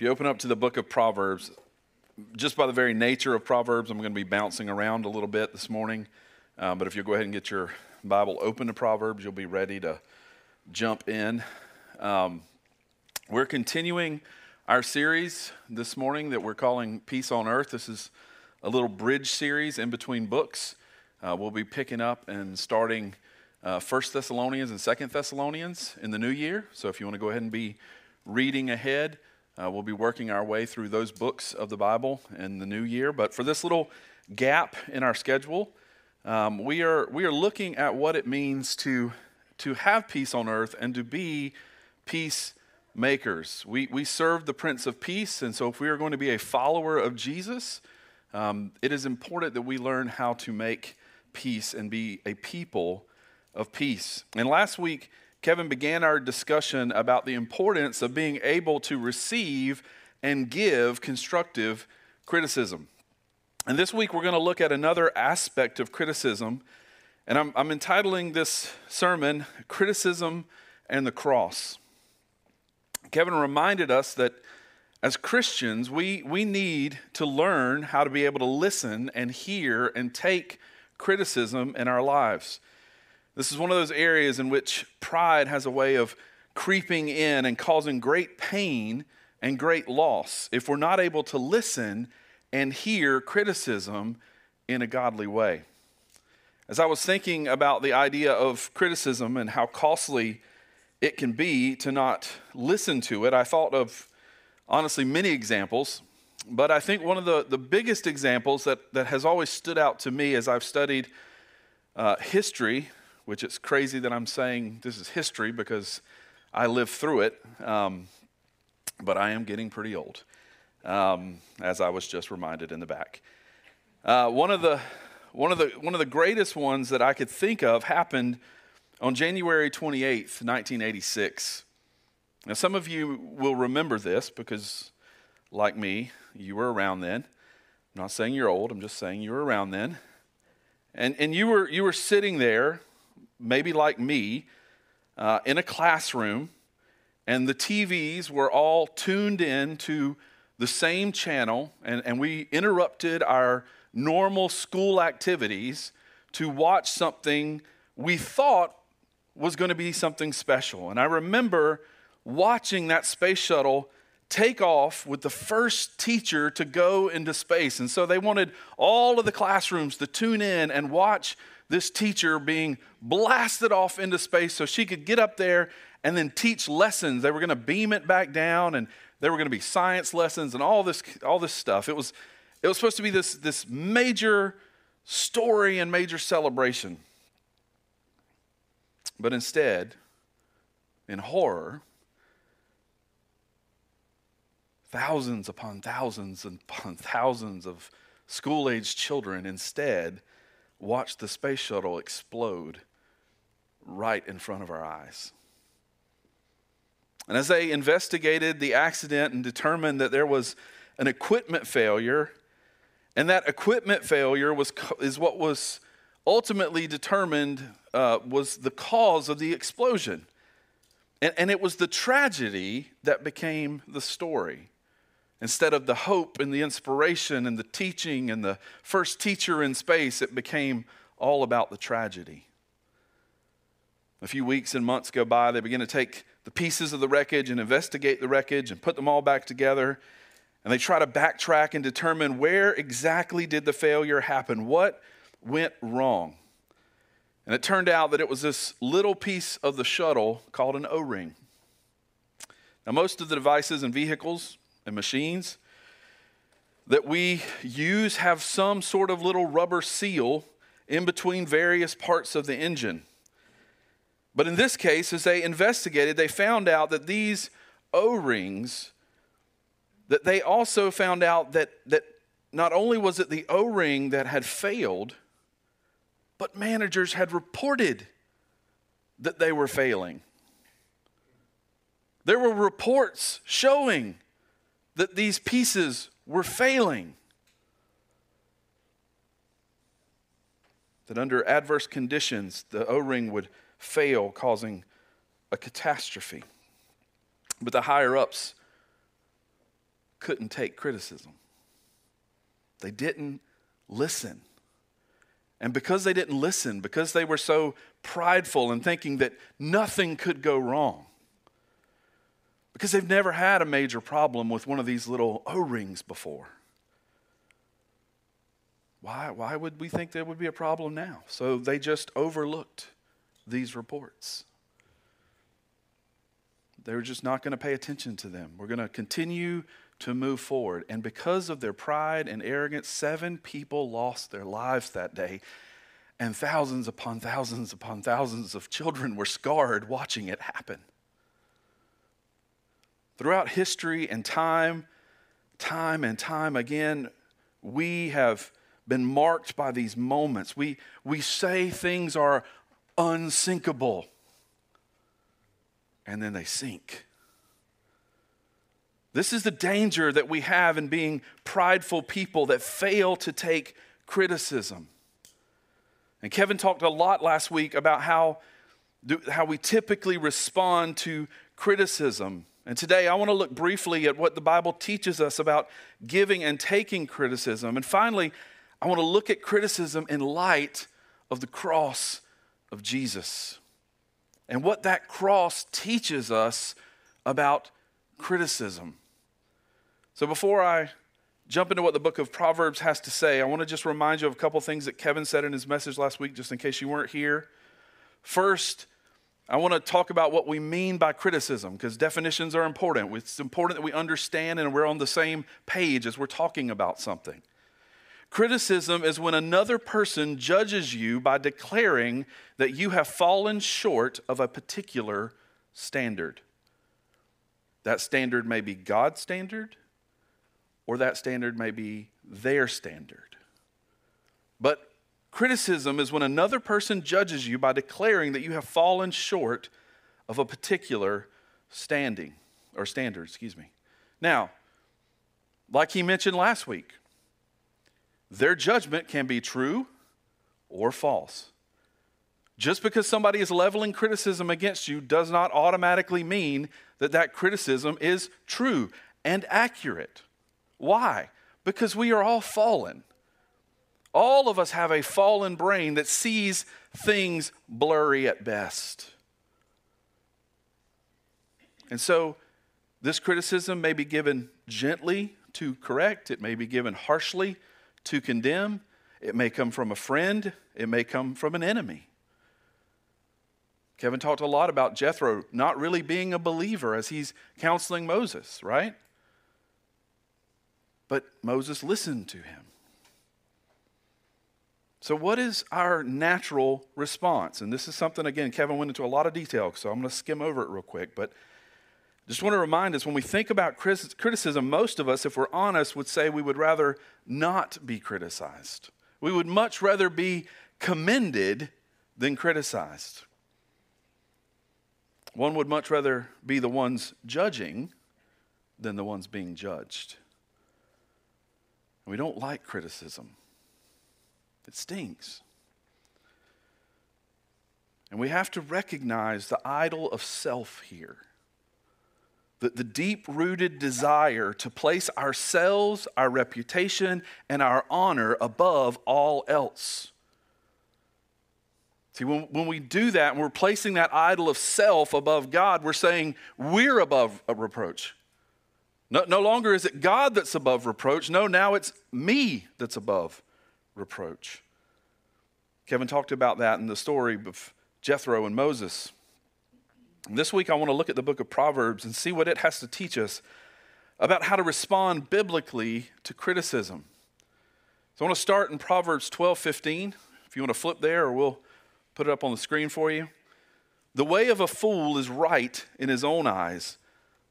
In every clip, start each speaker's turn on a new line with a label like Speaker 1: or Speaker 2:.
Speaker 1: If you open up to the book of Proverbs, just by the very nature of Proverbs, I'm going to be bouncing around a little bit this morning. Um, but if you'll go ahead and get your Bible open to Proverbs, you'll be ready to jump in. Um, we're continuing our series this morning that we're calling Peace on Earth. This is a little bridge series in between books. Uh, we'll be picking up and starting uh, Thessalonians and Second Thessalonians in the new year. So if you want to go ahead and be reading ahead, uh, we'll be working our way through those books of the Bible in the new year. But for this little gap in our schedule, um, we, are, we are looking at what it means to, to have peace on earth and to be peacemakers. We, we serve the Prince of Peace, and so if we are going to be a follower of Jesus, um, it is important that we learn how to make peace and be a people of peace. And last week, Kevin began our discussion about the importance of being able to receive and give constructive criticism. And this week, we're going to look at another aspect of criticism. And I'm, I'm entitling this sermon, Criticism and the Cross. Kevin reminded us that as Christians, we, we need to learn how to be able to listen and hear and take criticism in our lives. This is one of those areas in which pride has a way of creeping in and causing great pain and great loss if we're not able to listen and hear criticism in a godly way. As I was thinking about the idea of criticism and how costly it can be to not listen to it, I thought of honestly many examples. But I think one of the, the biggest examples that, that has always stood out to me as I've studied uh, history which it's crazy that I'm saying this is history because I lived through it, um, but I am getting pretty old, um, as I was just reminded in the back. Uh, one of the one of the one of the greatest ones that I could think of happened on January 28th, 1986. Now, some of you will remember this because, like me, you were around then. I'm not saying you're old, I'm just saying you were around then. And, and you, were, you were sitting there maybe like me, uh, in a classroom, and the TVs were all tuned in to the same channel, and, and we interrupted our normal school activities to watch something we thought was going to be something special. And I remember watching that space shuttle take off with the first teacher to go into space. And so they wanted all of the classrooms to tune in and watch this teacher being blasted off into space so she could get up there and then teach lessons. They were going to beam it back down and there were going to be science lessons and all this, all this stuff. It was, it was supposed to be this, this major story and major celebration. But instead, in horror, thousands upon thousands and upon thousands of school aged children instead watched the space shuttle explode right in front of our eyes. And as they investigated the accident and determined that there was an equipment failure, and that equipment failure was, is what was ultimately determined uh, was the cause of the explosion. And, and it was the tragedy that became the story. Instead of the hope and the inspiration and the teaching and the first teacher in space, it became all about the tragedy. A few weeks and months go by, they begin to take the pieces of the wreckage and investigate the wreckage and put them all back together. And they try to backtrack and determine where exactly did the failure happen? What went wrong? And it turned out that it was this little piece of the shuttle called an O ring. Now, most of the devices and vehicles and machines that we use have some sort of little rubber seal in between various parts of the engine. But in this case, as they investigated, they found out that these O rings, that they also found out that, that not only was it the O ring that had failed, but managers had reported that they were failing. There were reports showing that these pieces were failing. That under adverse conditions, the O ring would fail, causing a catastrophe. But the higher ups couldn't take criticism. They didn't listen. And because they didn't listen, because they were so prideful and thinking that nothing could go wrong, because they've never had a major problem with one of these little O rings before. Why, why would we think there would be a problem now? So they just overlooked these reports. They're just not going to pay attention to them. We're going to continue to move forward. And because of their pride and arrogance, seven people lost their lives that day. And thousands upon thousands upon thousands of children were scarred watching it happen. Throughout history and time, time and time again, we have been marked by these moments. We, we say things are unsinkable, and then they sink. This is the danger that we have in being prideful people that fail to take criticism. And Kevin talked a lot last week about how, how we typically respond to criticism. And today I want to look briefly at what the Bible teaches us about giving and taking criticism. And finally, I want to look at criticism in light of the cross of Jesus and what that cross teaches us about criticism. So before I jump into what the book of Proverbs has to say, I want to just remind you of a couple things that Kevin said in his message last week, just in case you weren't here. First, I want to talk about what we mean by criticism because definitions are important. It's important that we understand and we're on the same page as we're talking about something. Criticism is when another person judges you by declaring that you have fallen short of a particular standard. That standard may be God's standard, or that standard may be their standard. But Criticism is when another person judges you by declaring that you have fallen short of a particular standing or standard, excuse me. Now, like he mentioned last week, their judgment can be true or false. Just because somebody is leveling criticism against you does not automatically mean that that criticism is true and accurate. Why? Because we are all fallen. All of us have a fallen brain that sees things blurry at best. And so, this criticism may be given gently to correct, it may be given harshly to condemn, it may come from a friend, it may come from an enemy. Kevin talked a lot about Jethro not really being a believer as he's counseling Moses, right? But Moses listened to him. So, what is our natural response? And this is something, again, Kevin went into a lot of detail, so I'm going to skim over it real quick. But just want to remind us when we think about criticism, most of us, if we're honest, would say we would rather not be criticized. We would much rather be commended than criticized. One would much rather be the ones judging than the ones being judged. We don't like criticism. It stings. And we have to recognize the idol of self here. The, the deep rooted desire to place ourselves, our reputation, and our honor above all else. See, when, when we do that and we're placing that idol of self above God, we're saying we're above a reproach. No, no longer is it God that's above reproach. No, now it's me that's above reproach. Kevin talked about that in the story of Jethro and Moses. This week, I want to look at the book of Proverbs and see what it has to teach us about how to respond biblically to criticism. So I want to start in Proverbs 12 15. If you want to flip there, or we'll put it up on the screen for you. The way of a fool is right in his own eyes,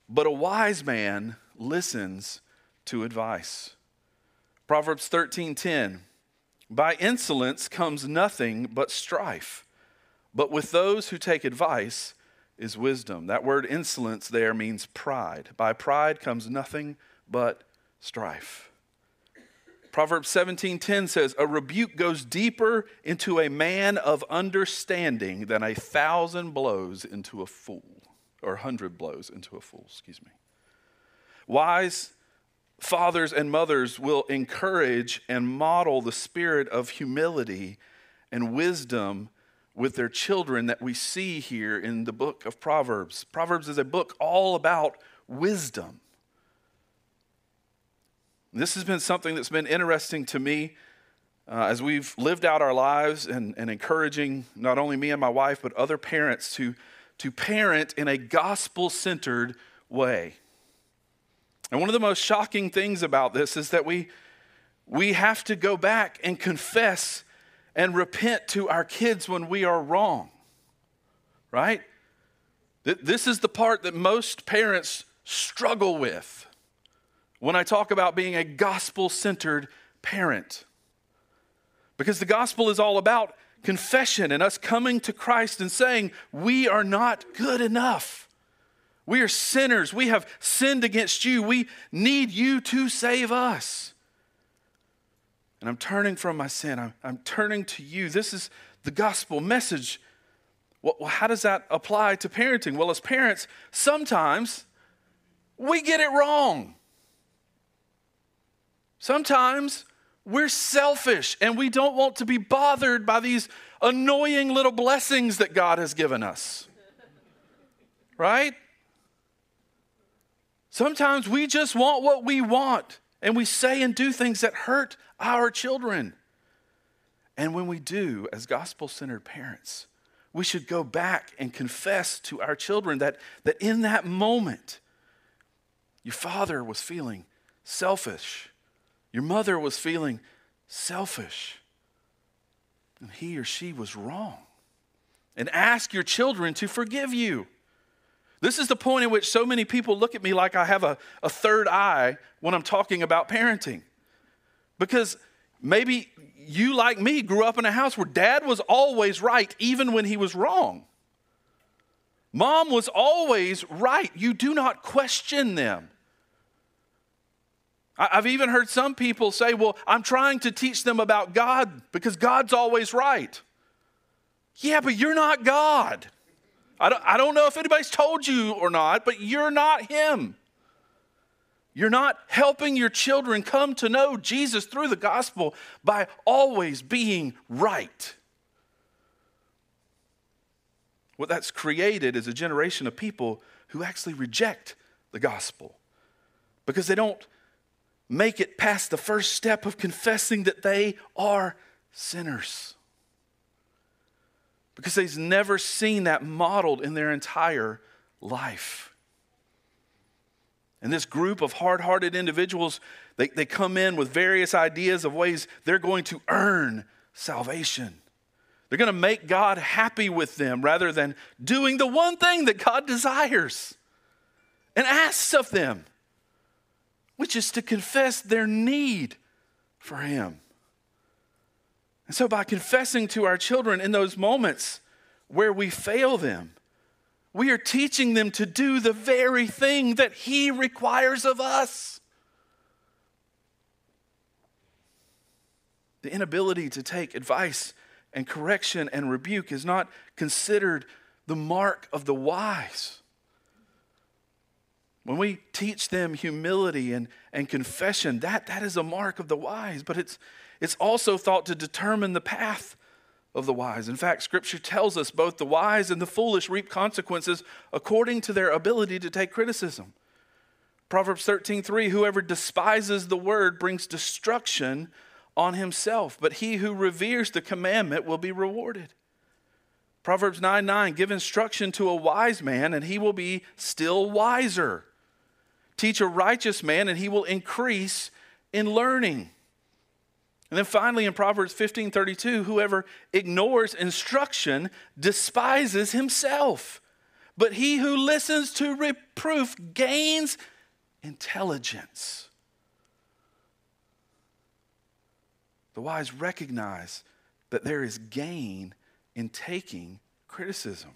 Speaker 1: but a wise man listens to advice. Proverbs 13 10. By insolence comes nothing but strife, but with those who take advice is wisdom. That word insolence there means pride. By pride comes nothing but strife. Proverbs 17:10 says, "A rebuke goes deeper into a man of understanding than a thousand blows into a fool, or a hundred blows into a fool, excuse me." Wise fathers and mothers will encourage and model the spirit of humility and wisdom with their children that we see here in the book of Proverbs. Proverbs is a book all about wisdom. This has been something that's been interesting to me uh, as we've lived out our lives and, and encouraging not only me and my wife, but other parents to, to parent in a gospel centered way. And one of the most shocking things about this is that we, we have to go back and confess and repent to our kids when we are wrong, right? This is the part that most parents struggle with when I talk about being a gospel centered parent. Because the gospel is all about confession and us coming to Christ and saying, We are not good enough. We are sinners. We have sinned against you. We need you to save us. And I'm turning from my sin. I'm, I'm turning to you. This is the gospel message. Well, how does that apply to parenting? Well, as parents, sometimes we get it wrong. Sometimes we're selfish and we don't want to be bothered by these annoying little blessings that God has given us. Right? Sometimes we just want what we want, and we say and do things that hurt our children. And when we do, as gospel centered parents, we should go back and confess to our children that, that in that moment, your father was feeling selfish, your mother was feeling selfish, and he or she was wrong. And ask your children to forgive you. This is the point in which so many people look at me like I have a, a third eye when I'm talking about parenting. Because maybe you, like me, grew up in a house where dad was always right, even when he was wrong. Mom was always right. You do not question them. I've even heard some people say, Well, I'm trying to teach them about God because God's always right. Yeah, but you're not God. I don't, I don't know if anybody's told you or not, but you're not Him. You're not helping your children come to know Jesus through the gospel by always being right. What that's created is a generation of people who actually reject the gospel because they don't make it past the first step of confessing that they are sinners because they've never seen that modeled in their entire life. And this group of hard hearted individuals, they, they come in with various ideas of ways they're going to earn salvation. They're going to make God happy with them rather than doing the one thing that God desires and asks of them, which is to confess their need for Him. And so, by confessing to our children in those moments where we fail them, we are teaching them to do the very thing that He requires of us. The inability to take advice and correction and rebuke is not considered the mark of the wise. When we teach them humility and, and confession, that, that is a mark of the wise, but it's, it's also thought to determine the path of the wise. In fact, scripture tells us both the wise and the foolish reap consequences according to their ability to take criticism. Proverbs 13:3 Whoever despises the word brings destruction on himself, but he who reveres the commandment will be rewarded. Proverbs 9 9, give instruction to a wise man, and he will be still wiser. Teach a righteous man, and he will increase in learning. And then finally in Proverbs 15 32, whoever ignores instruction despises himself. But he who listens to reproof gains intelligence. The wise recognize that there is gain in taking criticism.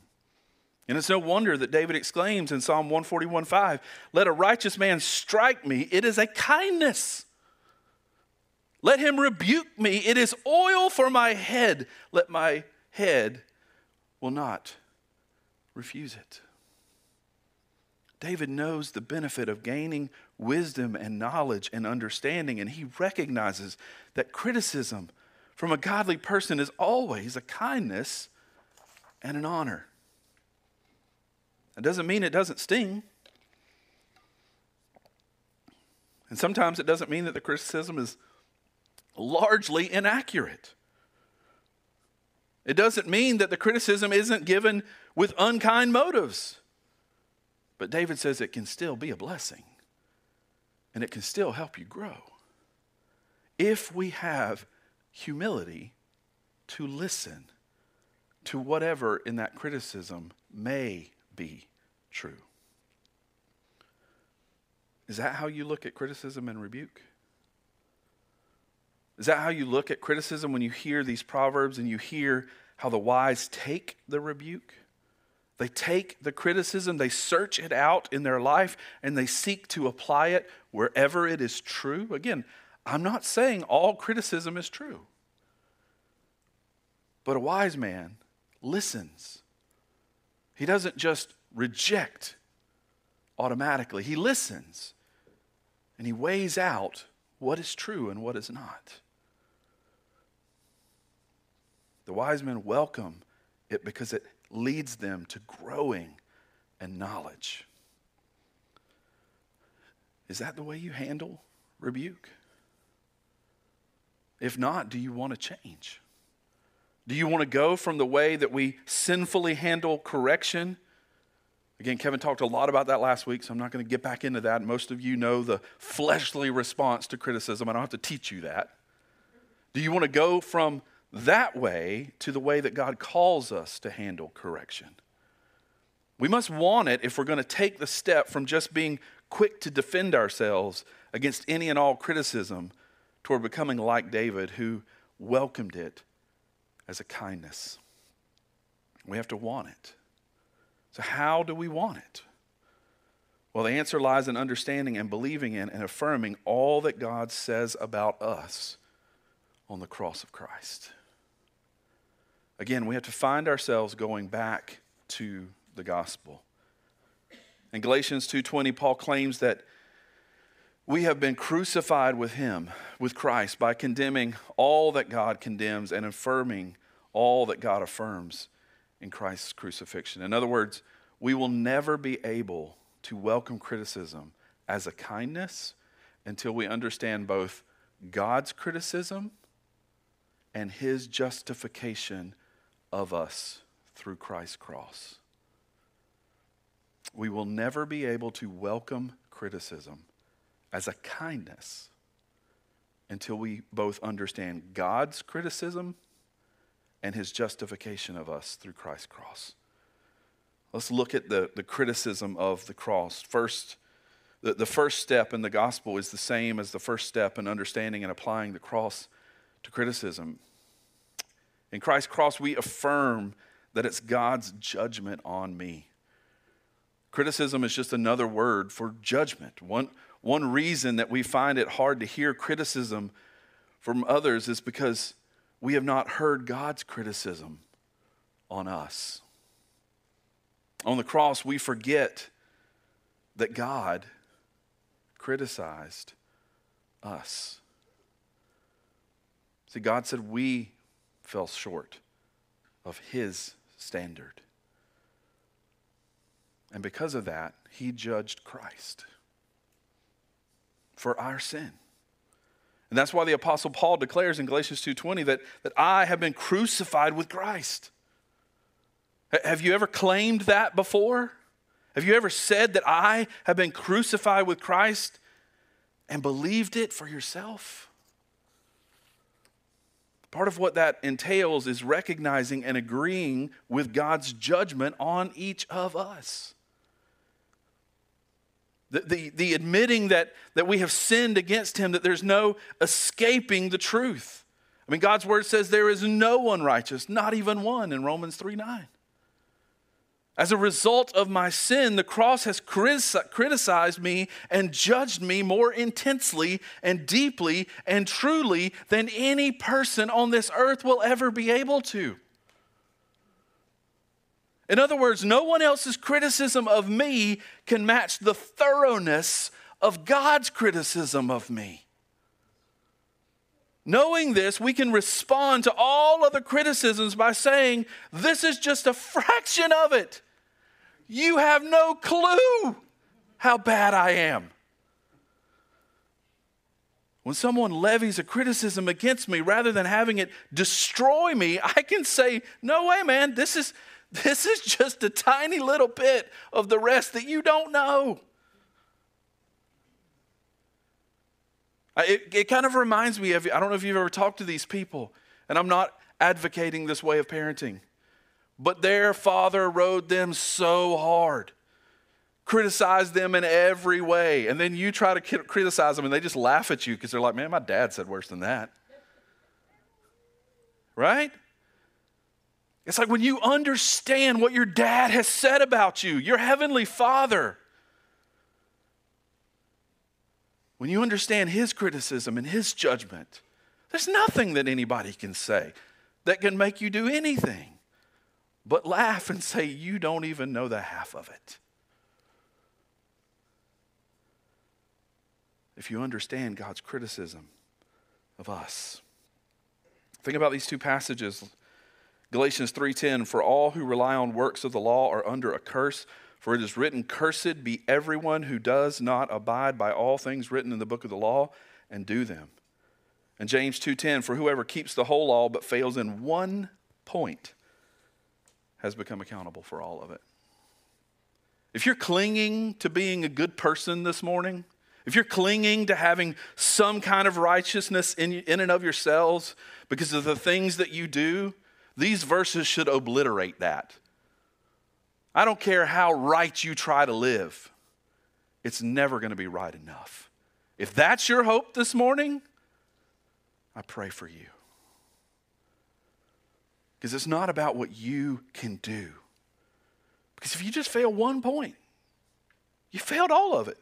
Speaker 1: And it's no wonder that David exclaims in Psalm 141 5, Let a righteous man strike me, it is a kindness. Let him rebuke me. It is oil for my head. Let my head will not refuse it. David knows the benefit of gaining wisdom and knowledge and understanding, and he recognizes that criticism from a godly person is always a kindness and an honor. That doesn't mean it doesn't sting. And sometimes it doesn't mean that the criticism is largely inaccurate. It doesn't mean that the criticism isn't given with unkind motives. But David says it can still be a blessing and it can still help you grow if we have humility to listen to whatever in that criticism may be true. Is that how you look at criticism and rebuke? Is that how you look at criticism when you hear these proverbs and you hear how the wise take the rebuke? They take the criticism, they search it out in their life, and they seek to apply it wherever it is true. Again, I'm not saying all criticism is true, but a wise man listens. He doesn't just reject automatically, he listens and he weighs out what is true and what is not. The wise men welcome it because it leads them to growing and knowledge. Is that the way you handle rebuke? If not, do you want to change? Do you want to go from the way that we sinfully handle correction? Again, Kevin talked a lot about that last week, so I'm not going to get back into that. Most of you know the fleshly response to criticism. I don't have to teach you that. Do you want to go from that way to the way that God calls us to handle correction. We must want it if we're going to take the step from just being quick to defend ourselves against any and all criticism toward becoming like David, who welcomed it as a kindness. We have to want it. So, how do we want it? Well, the answer lies in understanding and believing in and affirming all that God says about us on the cross of Christ. Again, we have to find ourselves going back to the gospel. In Galatians 2:20 Paul claims that we have been crucified with him, with Christ by condemning all that God condemns and affirming all that God affirms in Christ's crucifixion. In other words, we will never be able to welcome criticism as a kindness until we understand both God's criticism and his justification of us through Christ's cross. We will never be able to welcome criticism as a kindness until we both understand God's criticism and his justification of us through Christ's cross. Let's look at the, the criticism of the cross. First, the, the first step in the gospel is the same as the first step in understanding and applying the cross to criticism. In Christ's cross, we affirm that it's God's judgment on me. Criticism is just another word for judgment. One, one reason that we find it hard to hear criticism from others is because we have not heard God's criticism on us. On the cross, we forget that God criticized us. See, God said we fell short of his standard. And because of that, he judged Christ for our sin. And that's why the apostle Paul declares in Galatians 2:20 that, that I have been crucified with Christ. Have you ever claimed that before? Have you ever said that I have been crucified with Christ and believed it for yourself? Part of what that entails is recognizing and agreeing with God's judgment on each of us. The, the, the, admitting that, that we have sinned against Him, that there's no escaping the truth. I mean, God's word says there is no one righteous, not even one in Romans 3 9. As a result of my sin, the cross has criticized me and judged me more intensely and deeply and truly than any person on this earth will ever be able to. In other words, no one else's criticism of me can match the thoroughness of God's criticism of me. Knowing this, we can respond to all other criticisms by saying, This is just a fraction of it. You have no clue how bad I am. When someone levies a criticism against me, rather than having it destroy me, I can say, No way, man, this is, this is just a tiny little bit of the rest that you don't know. It, it kind of reminds me of, I don't know if you've ever talked to these people, and I'm not advocating this way of parenting, but their father rode them so hard, criticized them in every way, and then you try to criticize them and they just laugh at you because they're like, man, my dad said worse than that. Right? It's like when you understand what your dad has said about you, your heavenly father when you understand his criticism and his judgment, there's nothing that anybody can say that can make you do anything but laugh and say, You don't even know the half of it. If you understand God's criticism of us. Think about these two passages. Galatians 3:10 for all who rely on works of the law are under a curse for it is written, Cursed be everyone who does not abide by all things written in the book of the law and do them. And James 2:10, for whoever keeps the whole law but fails in one point has become accountable for all of it. If you're clinging to being a good person this morning, if you're clinging to having some kind of righteousness in, in and of yourselves because of the things that you do, these verses should obliterate that. I don't care how right you try to live, it's never going to be right enough. If that's your hope this morning, I pray for you. Because it's not about what you can do. Because if you just fail one point, you failed all of it.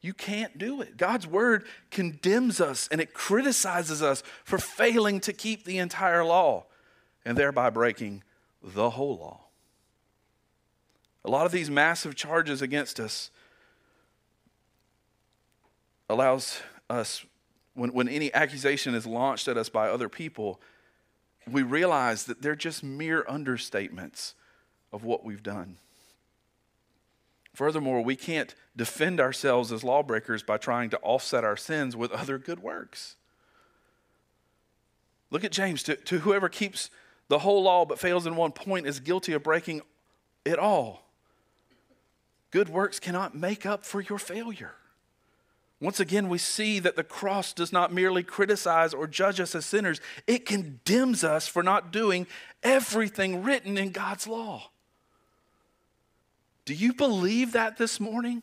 Speaker 1: You can't do it. God's word condemns us and it criticizes us for failing to keep the entire law and thereby breaking the whole law. A lot of these massive charges against us allows us, when, when any accusation is launched at us by other people, we realize that they're just mere understatements of what we've done. Furthermore, we can't defend ourselves as lawbreakers by trying to offset our sins with other good works. Look at James. To, to whoever keeps the whole law but fails in one point is guilty of breaking it all. Good works cannot make up for your failure. Once again, we see that the cross does not merely criticize or judge us as sinners, it condemns us for not doing everything written in God's law. Do you believe that this morning?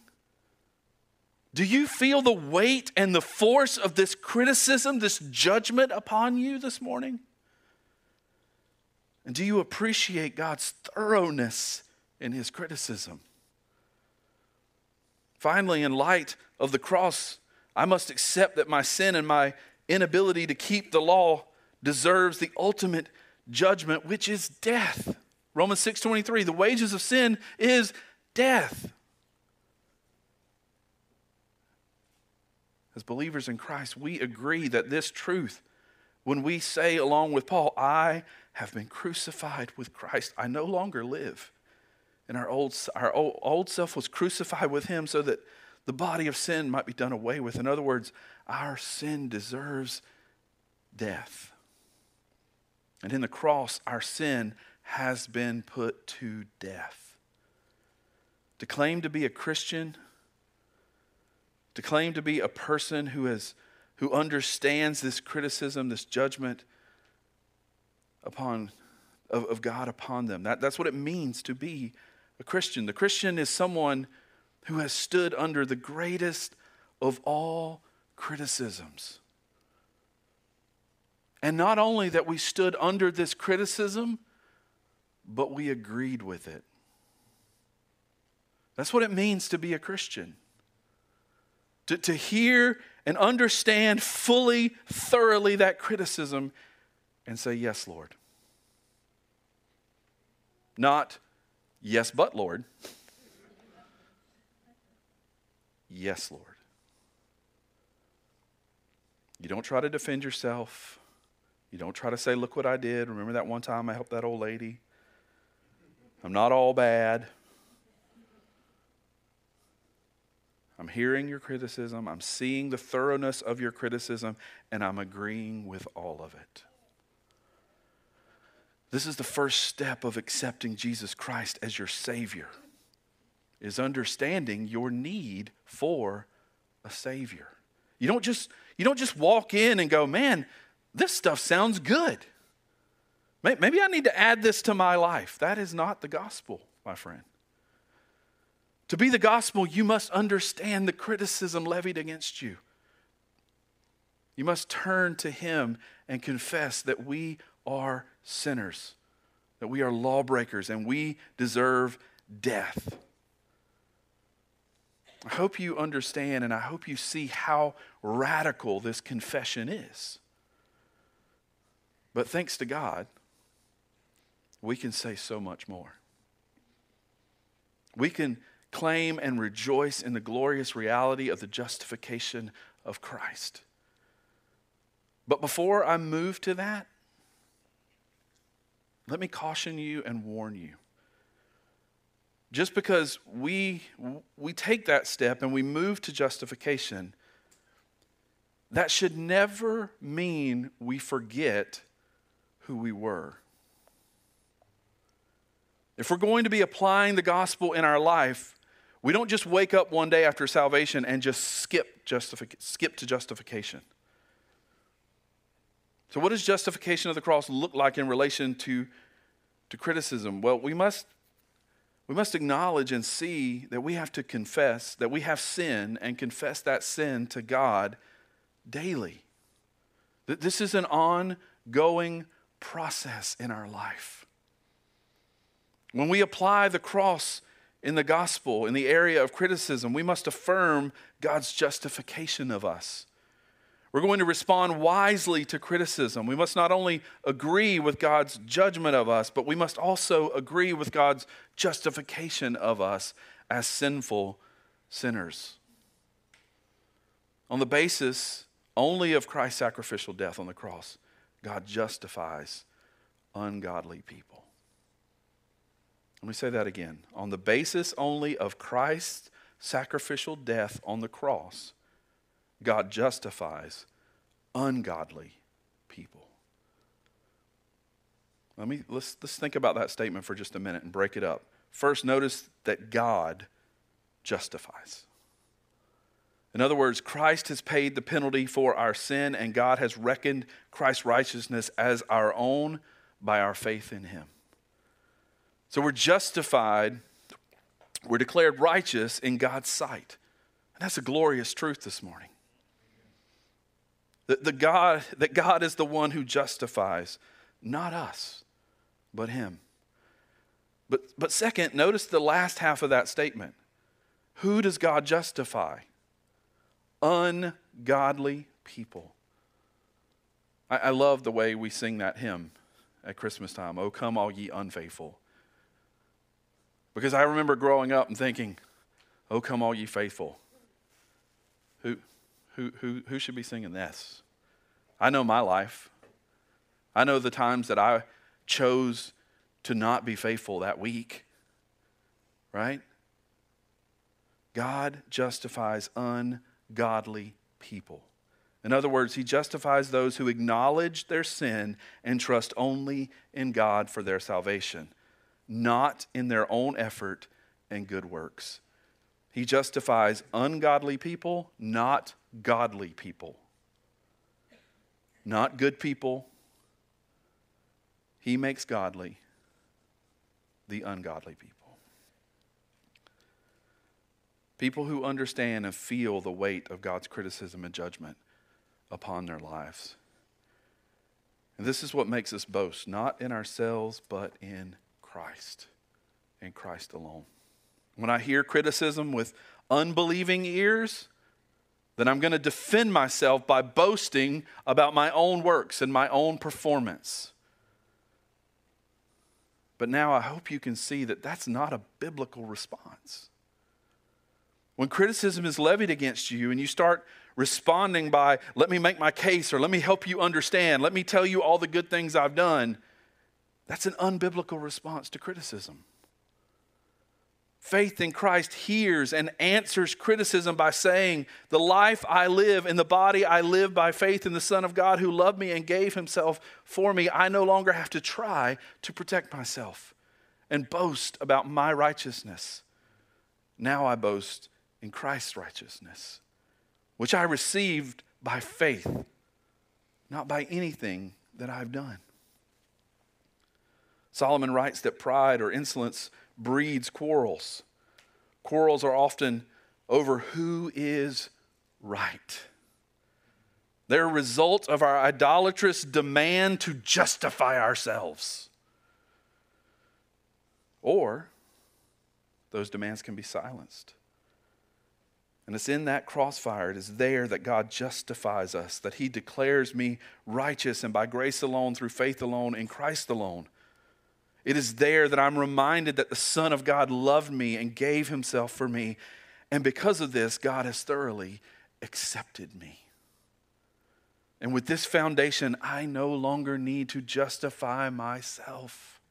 Speaker 1: Do you feel the weight and the force of this criticism, this judgment upon you this morning? And do you appreciate God's thoroughness in his criticism? Finally, in light of the cross, I must accept that my sin and my inability to keep the law deserves the ultimate judgment, which is death. Romans 6:23, the wages of sin is death. As believers in Christ, we agree that this truth, when we say along with Paul, I have been crucified with Christ, I no longer live and our old, our old self was crucified with him so that the body of sin might be done away with. In other words, our sin deserves death. And in the cross, our sin has been put to death. To claim to be a Christian, to claim to be a person who, has, who understands this criticism, this judgment upon, of, of God upon them, that, that's what it means to be a Christian. The Christian is someone who has stood under the greatest of all criticisms. And not only that we stood under this criticism, but we agreed with it. That's what it means to be a Christian. To, to hear and understand fully, thoroughly that criticism and say, Yes, Lord. Not, yes, but Lord. Yes, Lord. You don't try to defend yourself. You don't try to say, look what I did. Remember that one time I helped that old lady? I'm not all bad. I'm hearing your criticism. I'm seeing the thoroughness of your criticism, and I'm agreeing with all of it. This is the first step of accepting Jesus Christ as your Savior, is understanding your need for a Savior. You don't just, you don't just walk in and go, man, this stuff sounds good. Maybe I need to add this to my life. That is not the gospel, my friend. To be the gospel, you must understand the criticism levied against you. You must turn to Him and confess that we are sinners, that we are lawbreakers, and we deserve death. I hope you understand and I hope you see how radical this confession is. But thanks to God, we can say so much more. We can claim and rejoice in the glorious reality of the justification of Christ. But before I move to that, let me caution you and warn you. Just because we, we take that step and we move to justification, that should never mean we forget who we were. If we're going to be applying the gospel in our life, we don't just wake up one day after salvation and just skip, justific- skip to justification. So, what does justification of the cross look like in relation to, to criticism? Well, we must, we must acknowledge and see that we have to confess that we have sin and confess that sin to God daily. That this is an ongoing process in our life. When we apply the cross in the gospel, in the area of criticism, we must affirm God's justification of us. We're going to respond wisely to criticism. We must not only agree with God's judgment of us, but we must also agree with God's justification of us as sinful sinners. On the basis only of Christ's sacrificial death on the cross, God justifies ungodly people. Let me say that again. On the basis only of Christ's sacrificial death on the cross, God justifies ungodly people. Let me let's, let's think about that statement for just a minute and break it up. First, notice that God justifies. In other words, Christ has paid the penalty for our sin, and God has reckoned Christ's righteousness as our own by our faith in Him. So we're justified, we're declared righteous in God's sight. And that's a glorious truth this morning. That, the God, that God is the one who justifies, not us, but Him. But, but second, notice the last half of that statement. Who does God justify? Ungodly people. I, I love the way we sing that hymn at Christmas time. Oh, come, all ye unfaithful. Because I remember growing up and thinking, oh, come, all ye faithful. Who, who, who, should be singing this? I know my life. I know the times that I chose to not be faithful that week, right? God justifies ungodly people. In other words, He justifies those who acknowledge their sin and trust only in God for their salvation, not in their own effort and good works. He justifies ungodly people, not godly people not good people. He makes godly the ungodly people. People who understand and feel the weight of God's criticism and judgment upon their lives. And this is what makes us boast, not in ourselves, but in Christ, in Christ alone. When I hear criticism with unbelieving ears, then I'm going to defend myself by boasting about my own works and my own performance. But now I hope you can see that that's not a biblical response. When criticism is levied against you and you start responding by, let me make my case or let me help you understand, let me tell you all the good things I've done, that's an unbiblical response to criticism. Faith in Christ hears and answers criticism by saying, The life I live in the body I live by faith in the Son of God who loved me and gave himself for me. I no longer have to try to protect myself and boast about my righteousness. Now I boast in Christ's righteousness, which I received by faith, not by anything that I've done. Solomon writes that pride or insolence breeds quarrels. Quarrels are often over who is right. They're a result of our idolatrous demand to justify ourselves. Or those demands can be silenced. And it's in that crossfire, it is there that God justifies us, that He declares me righteous and by grace alone, through faith alone, in Christ alone. It is there that I'm reminded that the Son of God loved me and gave himself for me. And because of this, God has thoroughly accepted me. And with this foundation, I no longer need to justify myself.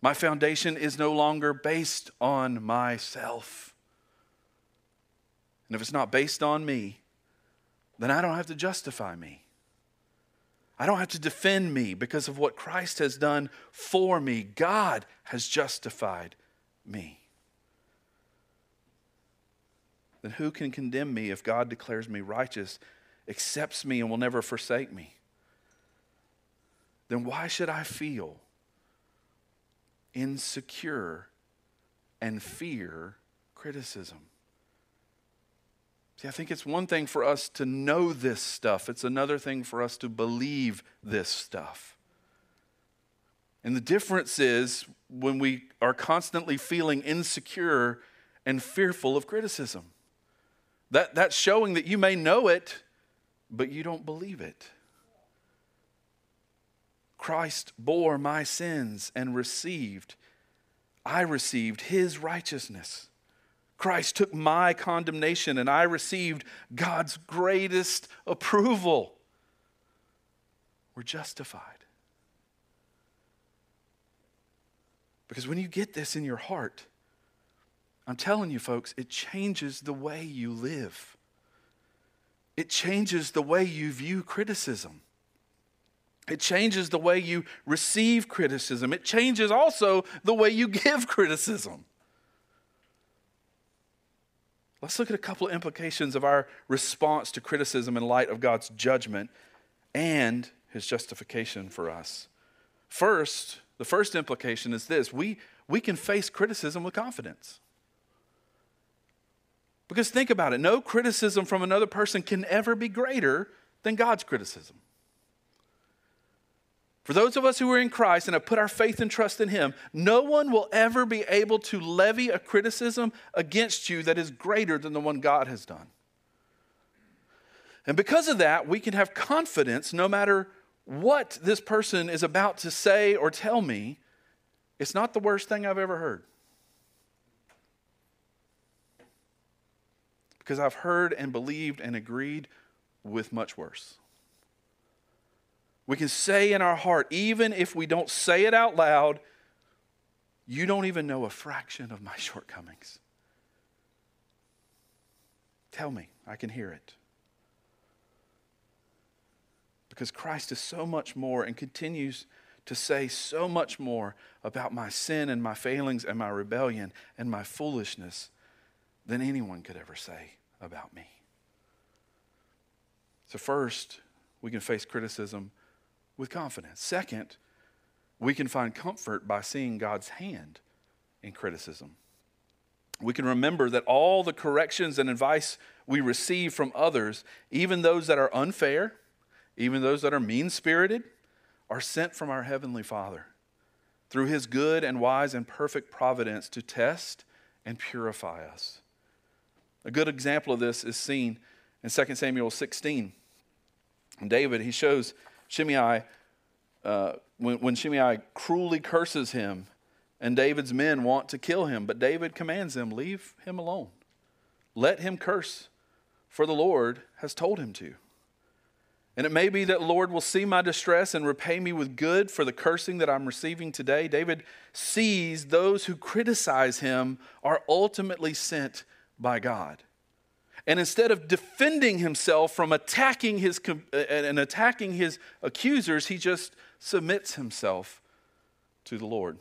Speaker 1: My foundation is no longer based on myself. And if it's not based on me, then I don't have to justify me. I don't have to defend me because of what Christ has done for me. God has justified me. Then who can condemn me if God declares me righteous, accepts me, and will never forsake me? Then why should I feel insecure and fear criticism? See, I think it's one thing for us to know this stuff, it's another thing for us to believe this stuff. And the difference is when we are constantly feeling insecure and fearful of criticism. That, that's showing that you may know it, but you don't believe it. Christ bore my sins and received, I received his righteousness. Christ took my condemnation and I received God's greatest approval. We're justified. Because when you get this in your heart, I'm telling you, folks, it changes the way you live. It changes the way you view criticism. It changes the way you receive criticism. It changes also the way you give criticism. Let's look at a couple of implications of our response to criticism in light of God's judgment and his justification for us. First, the first implication is this we, we can face criticism with confidence. Because think about it no criticism from another person can ever be greater than God's criticism. For those of us who are in Christ and have put our faith and trust in Him, no one will ever be able to levy a criticism against you that is greater than the one God has done. And because of that, we can have confidence no matter what this person is about to say or tell me, it's not the worst thing I've ever heard. Because I've heard and believed and agreed with much worse. We can say in our heart, even if we don't say it out loud, you don't even know a fraction of my shortcomings. Tell me, I can hear it. Because Christ is so much more and continues to say so much more about my sin and my failings and my rebellion and my foolishness than anyone could ever say about me. So, first, we can face criticism with confidence. Second, we can find comfort by seeing God's hand in criticism. We can remember that all the corrections and advice we receive from others, even those that are unfair, even those that are mean spirited, are sent from our Heavenly Father through His good and wise and perfect providence to test and purify us. A good example of this is seen in 2 Samuel 16. And David, he shows Shimei uh, when, when Shimei cruelly curses him and David's men want to kill him, but David commands them, Leave him alone. Let him curse, for the Lord has told him to. And it may be that the Lord will see my distress and repay me with good for the cursing that I'm receiving today. David sees those who criticize him are ultimately sent by God. And instead of defending himself from attacking his uh, and attacking his accusers, he just submits himself to the Lord.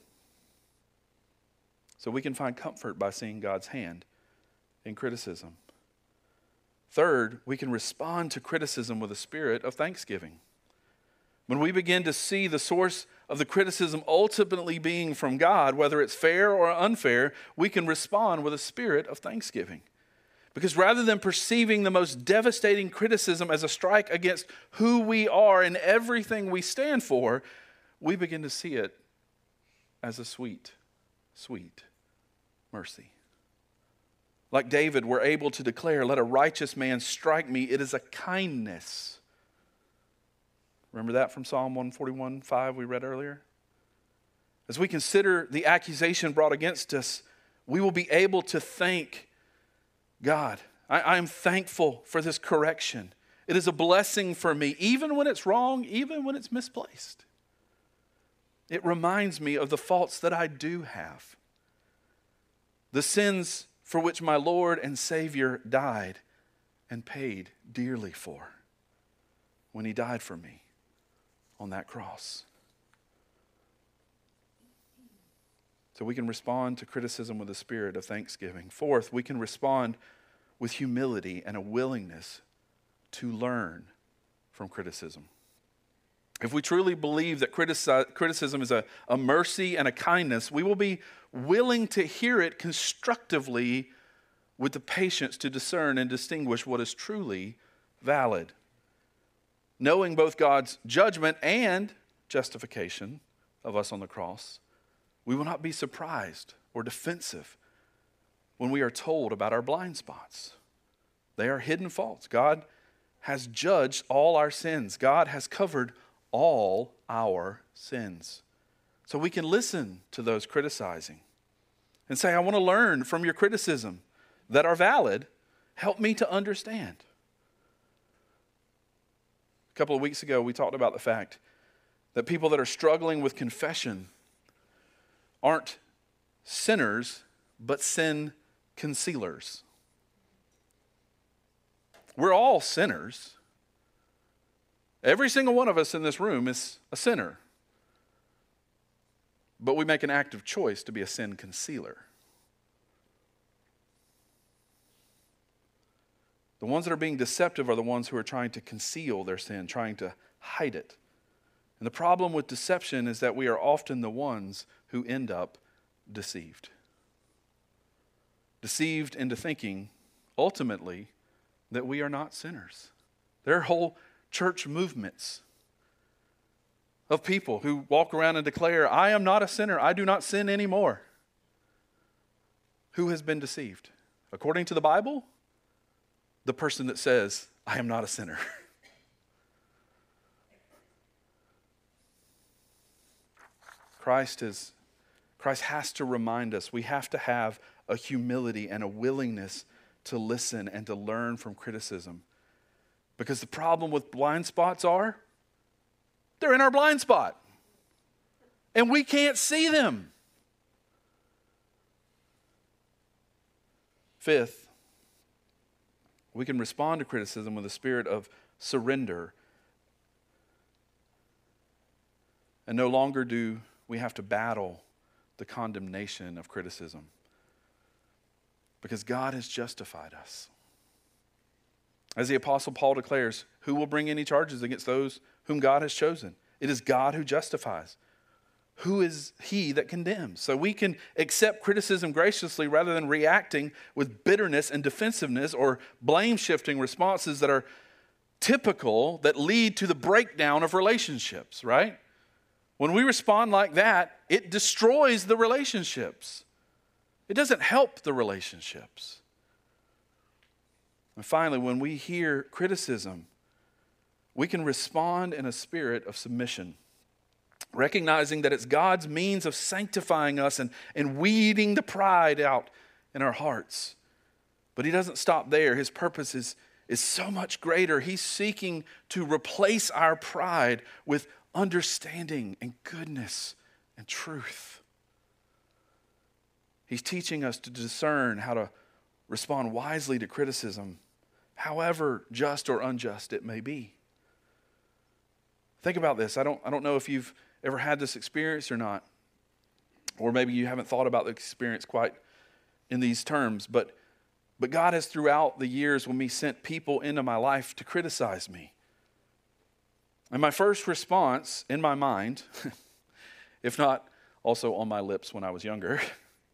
Speaker 1: So we can find comfort by seeing God's hand in criticism. Third, we can respond to criticism with a spirit of thanksgiving. When we begin to see the source of the criticism ultimately being from God, whether it's fair or unfair, we can respond with a spirit of thanksgiving. Because rather than perceiving the most devastating criticism as a strike against who we are and everything we stand for, we begin to see it as a sweet, sweet mercy. Like David, we're able to declare, Let a righteous man strike me. It is a kindness. Remember that from Psalm 141 5 we read earlier? As we consider the accusation brought against us, we will be able to thank God. I, am thankful for this correction. It is a blessing for me, even when it's wrong, even when it's misplaced. It reminds me of the faults that I do have, the sins for which my Lord and Savior died and paid dearly for when He died for me on that cross. So we can respond to criticism with a spirit of thanksgiving. Fourth, we can respond with humility and a willingness to learn from criticism. If we truly believe that criticism is a, a mercy and a kindness, we will be willing to hear it constructively with the patience to discern and distinguish what is truly valid. Knowing both God's judgment and justification of us on the cross, we will not be surprised or defensive when we are told about our blind spots. They are hidden faults. God has judged all our sins, God has covered all our sins. So we can listen to those criticizing and say, I want to learn from your criticism that are valid. Help me to understand. A couple of weeks ago, we talked about the fact that people that are struggling with confession aren't sinners, but sin concealers. We're all sinners. Every single one of us in this room is a sinner. But we make an active choice to be a sin concealer. The ones that are being deceptive are the ones who are trying to conceal their sin, trying to hide it. And the problem with deception is that we are often the ones who end up deceived. Deceived into thinking, ultimately, that we are not sinners. There are whole church movements of people who walk around and declare, I am not a sinner, I do not sin anymore. Who has been deceived? According to the Bible, the person that says, I am not a sinner. Christ is Christ has to remind us we have to have a humility and a willingness to listen and to learn from criticism. Because the problem with blind spots are they're in our blind spot. And we can't see them. Fifth, we can respond to criticism with a spirit of surrender. And no longer do we have to battle the condemnation of criticism because God has justified us. As the Apostle Paul declares, who will bring any charges against those whom God has chosen? It is God who justifies. Who is he that condemns? So we can accept criticism graciously rather than reacting with bitterness and defensiveness or blame shifting responses that are typical that lead to the breakdown of relationships, right? When we respond like that, it destroys the relationships. It doesn't help the relationships. And finally, when we hear criticism, we can respond in a spirit of submission. recognizing that it's God's means of sanctifying us and, and weeding the pride out in our hearts. But He doesn't stop there. His purpose is, is so much greater. He's seeking to replace our pride with understanding and goodness and truth. He's teaching us to discern how to respond wisely to criticism, however just or unjust it may be. Think about this. I don't, I don't know if you've ever had this experience or not, or maybe you haven't thought about the experience quite in these terms, but, but God has throughout the years when He sent people into my life to criticize me. And my first response in my mind, if not also on my lips when I was younger,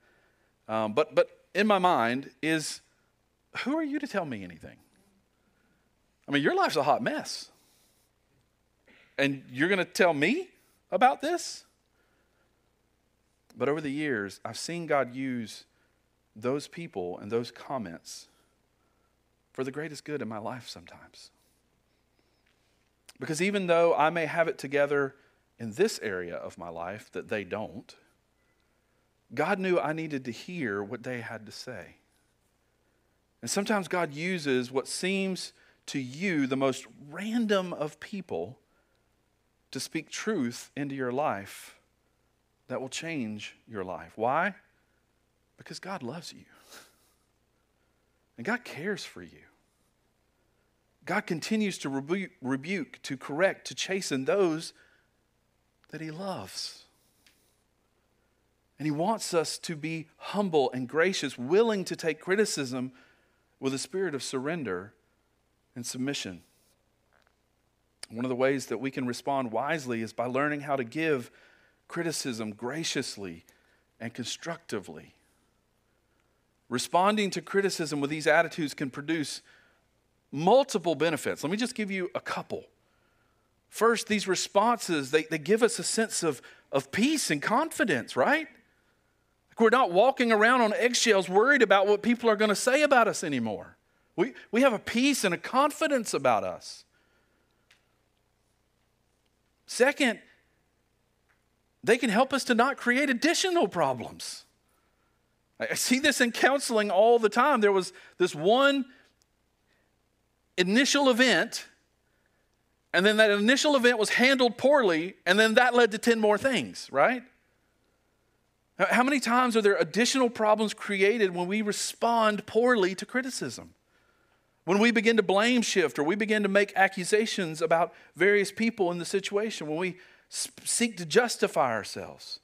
Speaker 1: um, but, but in my mind is who are you to tell me anything? I mean, your life's a hot mess. And you're going to tell me about this? But over the years, I've seen God use those people and those comments for the greatest good in my life sometimes. Because even though I may have it together in this area of my life that they don't, God knew I needed to hear what they had to say. And sometimes God uses what seems to you the most random of people to speak truth into your life that will change your life. Why? Because God loves you. And God cares for you. God continues to rebu- rebuke, to correct, to chasten those that He loves. And He wants us to be humble and gracious, willing to take criticism with a spirit of surrender and submission. One of the ways that we can respond wisely is by learning how to give criticism graciously and constructively. Responding to criticism with these attitudes can produce multiple benefits. Let me just give you a couple. First, these responses, they, they give us a sense of, of peace and confidence, right? Like we're not walking around on eggshells worried about what people are going to say about us anymore. We, we have a peace and a confidence about us. Second, they can help us to not create additional problems. I see this in counseling all the time. There was this one initial event, and then that initial event was handled poorly, and then that led to 10 more things, right? How many times are there additional problems created when we respond poorly to criticism? When we begin to blame shift or we begin to make accusations about various people in the situation, when we seek to justify ourselves.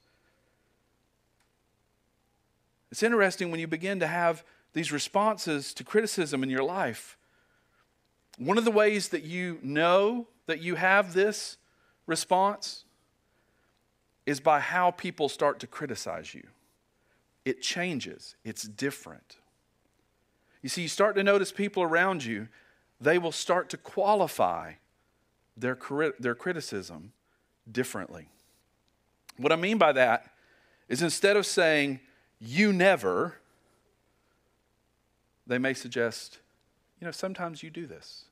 Speaker 1: It's interesting when you begin to have these responses to criticism in your life. One of the ways that you know that you have this response is by how people start to criticize you. It changes, it's different. You see, you start to notice people around you, they will start to qualify their, their criticism differently. What I mean by that is instead of saying, you never, they may suggest, you know, sometimes you do this.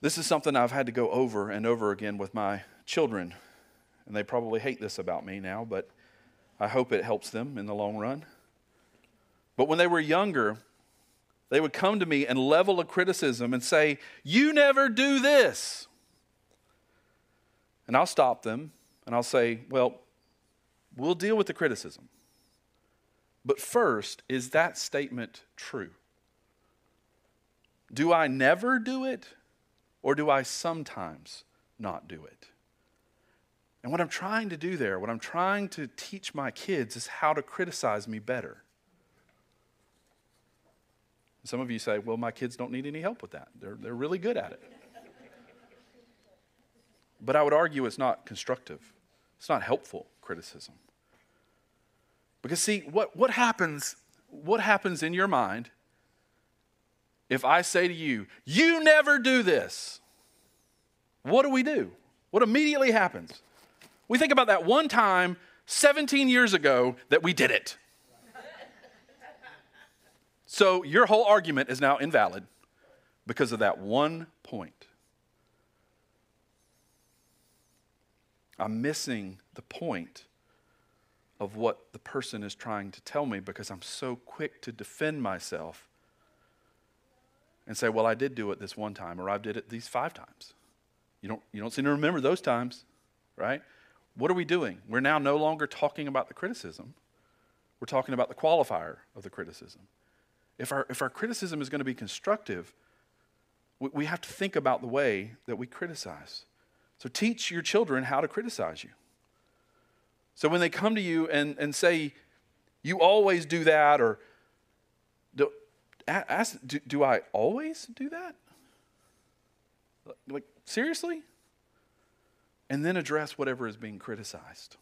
Speaker 1: This is something I've had to go over and over again with my children, and they probably hate this about me now, but I hope it helps them in the long run. But when they were younger, they would come to me and level a criticism and say, You never do this. And I'll stop them and I'll say, Well, we'll deal with the criticism. But first, is that statement true? Do I never do it or do I sometimes not do it? And what I'm trying to do there, what I'm trying to teach my kids is how to criticize me better. Some of you say, well, my kids don't need any help with that. They're, they're really good at it. But I would argue it's not constructive, it's not helpful criticism. Because, see, what, what, happens, what happens in your mind if I say to you, you never do this? What do we do? What immediately happens? We think about that one time 17 years ago that we did it. So your whole argument is now invalid because of that one point. I'm missing the point of what the person is trying to tell me because I'm so quick to defend myself and say, well, I did do it this one time, or I did it these five times. You don't, you don't seem to remember those times, right? What are we doing? We're now no longer talking about the criticism. We're talking about the qualifier of the criticism. If our, if our criticism is going to be constructive, we, we have to think about the way that we criticize. So teach your children how to criticize you. So when they come to you and, and say, you always do that, or ask, do, do I always do that? Like, seriously? And then address whatever is being criticized.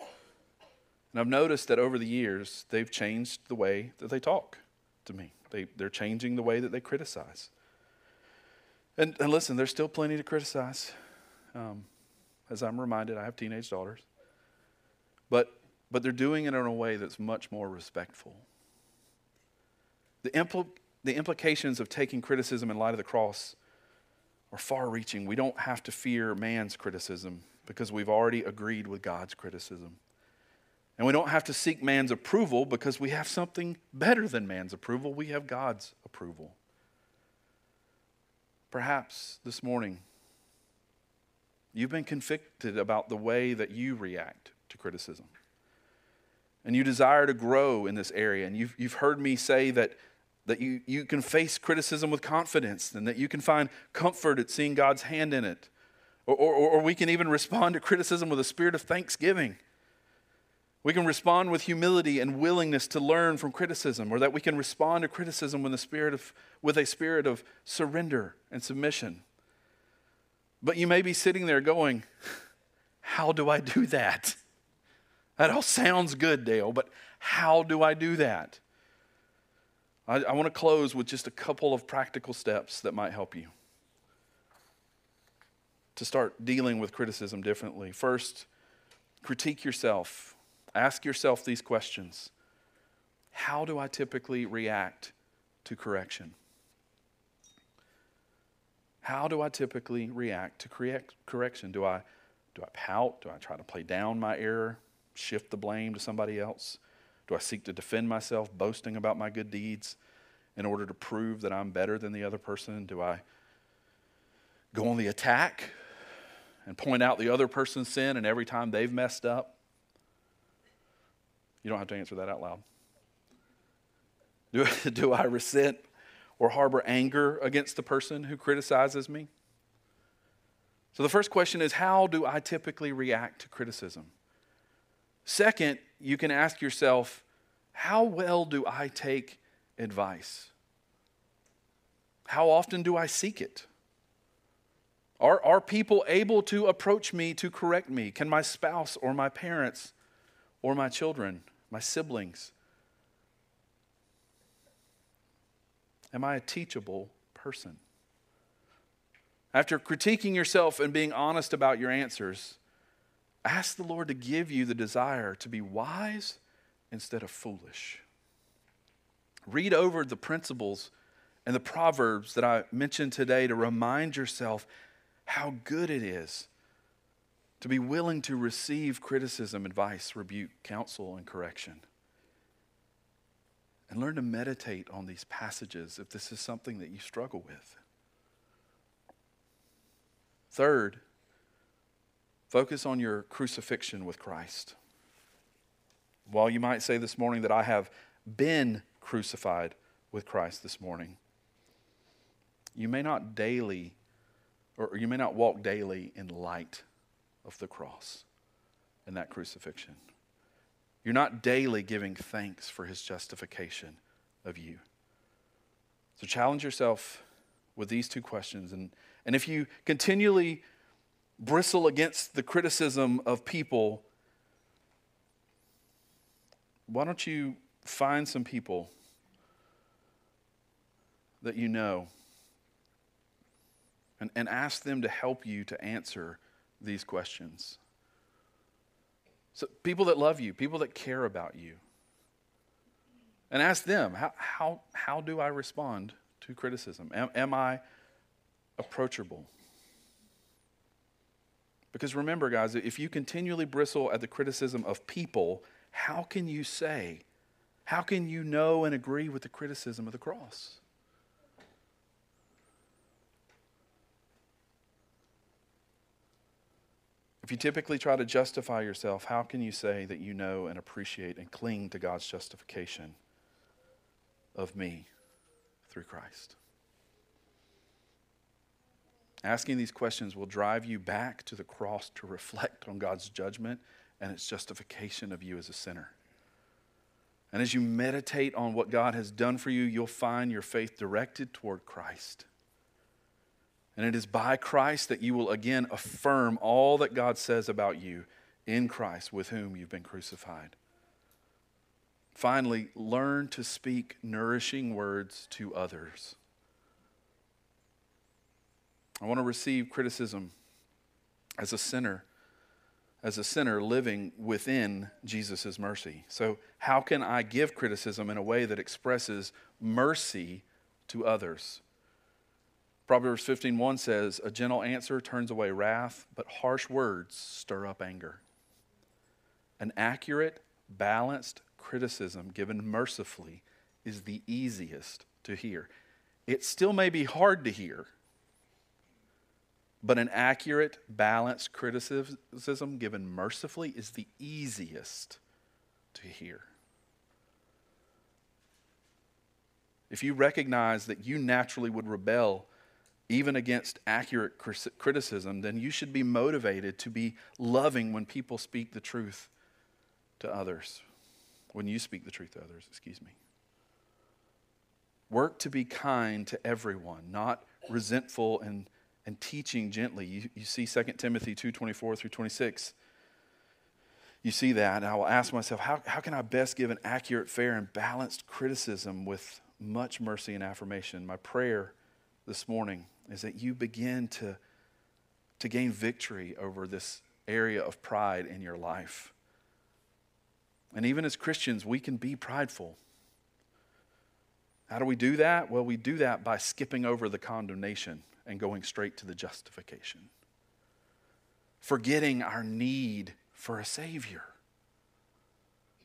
Speaker 1: And I've noticed that over the years, they've changed the way that they talk to me. They, they're changing the way that they criticize. And, and listen, there's still plenty to criticize. Um, as I'm reminded, I have teenage daughters. But, but they're doing it in a way that's much more respectful. The, impl- the implications of taking criticism in light of the cross are far reaching. We don't have to fear man's criticism because we've already agreed with God's criticism. And we don't have to seek man's approval because we have something better than man's approval. We have God's approval. Perhaps this morning, you've been convicted about the way that you react to criticism. And you desire to grow in this area. And you've, you've heard me say that, that you, you can face criticism with confidence and that you can find comfort at seeing God's hand in it. Or, or, or we can even respond to criticism with a spirit of thanksgiving. We can respond with humility and willingness to learn from criticism, or that we can respond to criticism with a spirit of, with a spirit of surrender and submission. But you may be sitting there going, How do I do that? That all sounds good, Dale, but how do I do that? I, I want to close with just a couple of practical steps that might help you to start dealing with criticism differently. First, critique yourself Ask yourself these questions How do I typically react to correction? How do I typically react to correct, correction? Do I, do I pout? Do I try to play down my error, shift the blame to somebody else? Do I seek to defend myself, boasting about my good deeds in order to prove that I'm better than the other person? Do I go on the attack and point out the other person's sin and every time they've messed up? You don't have to answer that out loud. Do, do I resent or harbor anger against the person who criticizes me? So the first question is how do I typically react to criticism? Second, you can ask yourself, how well do I take advice? How often do I seek it? Are, are people able to approach me to correct me? Can my spouse or my parents or my children my siblings? Am I a teachable person? After critiquing yourself and being honest about your answers, ask the Lord to give you the desire to be wise instead of foolish. Read over the principles and the proverbs that I mentioned today to remind yourself how good it is to be willing to receive criticism, advice, rebuke, counsel, and correction. And learn to meditate on these passages if this is something that you struggle with. Third, focus on your crucifixion with Christ. While you might say this morning that I have been crucified with Christ this morning, you may not daily, or you may not walk daily in light of the cross and that crucifixion. You're not daily giving thanks for his justification of you. So challenge yourself with these two questions. And, and if you continually bristle against the criticism of people, why don't you find some people that you know and, and ask them to help you to answer these questions. So, people that love you, people that care about you. And ask them, how, how, how do I respond to criticism? Am, am I approachable? Because remember, guys, if you continually bristle at the criticism of people, how can you say, how can you know and agree with the criticism of the cross? If you typically try to justify yourself, how can you say that you know and appreciate and cling to God's justification of me through Christ? Asking these questions will drive you back to the cross to reflect on God's judgment and its justification of you as a sinner. And as you meditate on what God has done for you, you'll find your faith directed toward Christ. And it is by Christ that you will again affirm all that God says about you in Christ with whom you've been crucified. Finally, learn to speak nourishing words to others. I want to receive criticism as a sinner, as a sinner living within Jesus' mercy. So, how can I give criticism in a way that expresses mercy to others? Proverbs 15:1 says, "A gentle answer turns away wrath, but harsh words stir up anger." An accurate, balanced criticism given mercifully is the easiest to hear. It still may be hard to hear, but an accurate, balanced criticism given mercifully is the easiest to hear. If you recognize that you naturally would rebel even against accurate criticism, then you should be motivated to be loving when people speak the truth to others. When you speak the truth to others, excuse me. Work to be kind to everyone, not resentful and, and teaching gently. You, you see 2 Timothy 2.24 through 26. You see that, and I will ask myself, how, how can I best give an accurate, fair, and balanced criticism with much mercy and affirmation? My prayer this morning is that you begin to, to gain victory over this area of pride in your life. And even as Christians, we can be prideful. How do we do that? Well, we do that by skipping over the condemnation and going straight to the justification, forgetting our need for a Savior.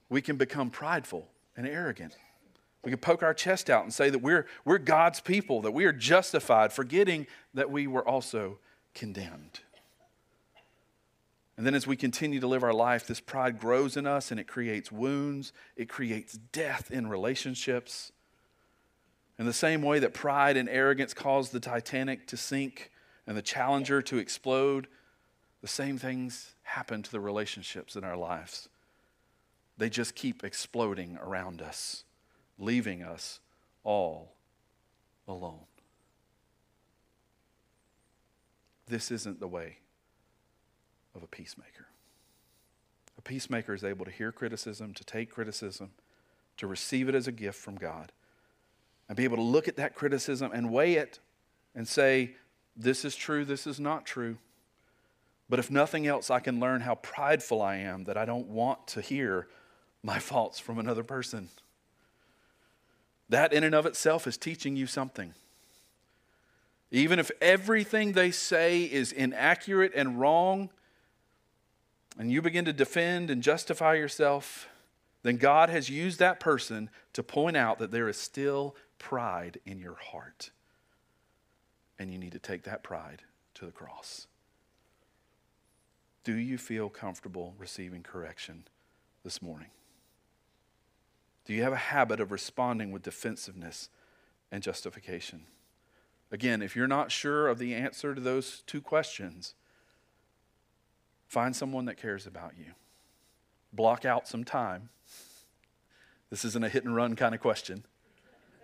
Speaker 1: We can become prideful and arrogant. We can poke our chest out and say that we're, we're God's people, that we are justified, forgetting that we were also condemned. And then as we continue to live our life, this pride grows in us and it creates wounds, it creates death in relationships. In the same way that pride and arrogance caused the Titanic to sink and the Challenger to explode, the same things happen to the relationships in our lives. They just keep exploding around us leaving us all alone. This isn't the way of a peacemaker. A peacemaker is able to hear criticism, to take criticism, to receive it as a gift from God, and be able to look at that criticism and weigh it and say, This is true, this is not true. But if nothing else, I can learn how prideful I am that I don't want to hear my faults from another person. That, in and of itself, is teaching you something. Even if everything they say is inaccurate and wrong, and you begin to defend and justify yourself, then God has used that person to point out that there is still pride in your heart. And you need to take that pride to the cross. Do you feel comfortable receiving correction this morning? Do you have a habit of responding with defensiveness and justification? Again, if you're not sure of the answer to those two questions, find someone that cares about you. Block out some time. This isn't a hit and run kind of question,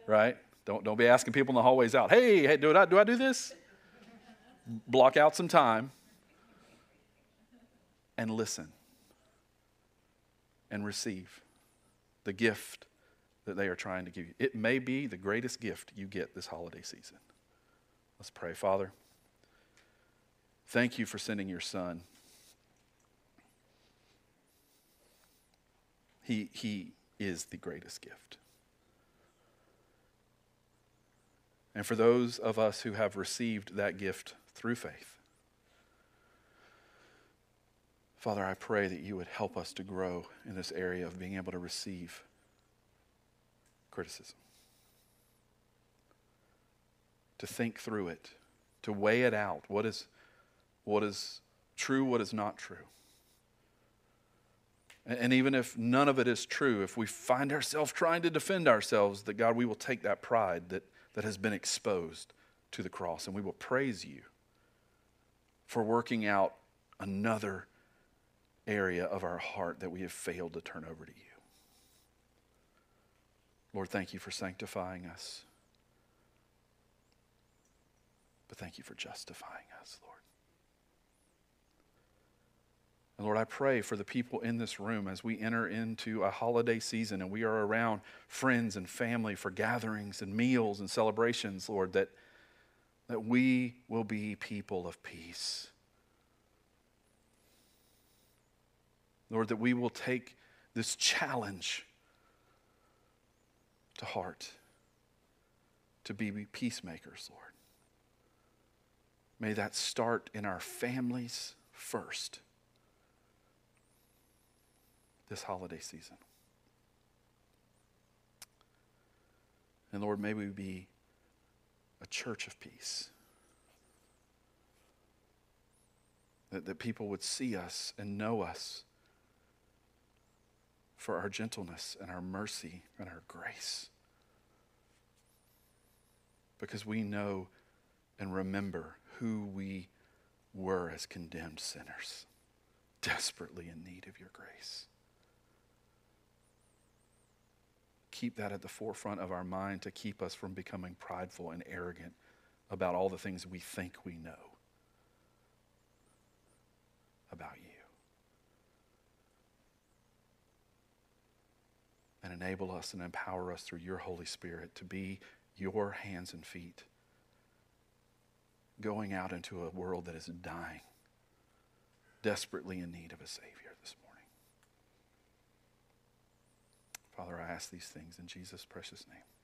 Speaker 1: right? Don't, don't be asking people in the hallways out, hey, hey do, I, do I do this? Block out some time and listen and receive the gift that they are trying to give you. It may be the greatest gift you get this holiday season. Let's pray. Father, thank you for sending your son. He, he is the greatest gift. And for those of us who have received that gift through faith, Father, I pray that you would help us to grow in this area of being able to receive criticism, to think through it, to weigh it out. What is, what is true, what is not true. And even if none of it is true, if we find ourselves trying to defend ourselves, that God, we will take that pride that, that has been exposed to the cross and we will praise you for working out another area of our heart that we have failed to turn over to you. Lord, thank you for sanctifying us. But thank you for justifying us, Lord. And Lord, I pray for the people in this room as we enter into a holiday season and we are around friends and family for gatherings and meals and celebrations, Lord, that, that we will be people of peace. Lord, that we will take this challenge to heart to be peacemakers, Lord. May that start in our families first this holiday season. And Lord, may we be a church of peace. That, that people would see us and know us for our gentleness and our mercy and our grace. Because we know and remember who we were as condemned sinners, desperately in need of your grace. Keep that at the forefront of our mind to keep us from becoming prideful and arrogant about all the things we think we know about you. And enable us and empower us through your Holy Spirit to be your hands and feet going out into a world that is dying, desperately in need of a Savior. Father, I ask these things in Jesus' precious name.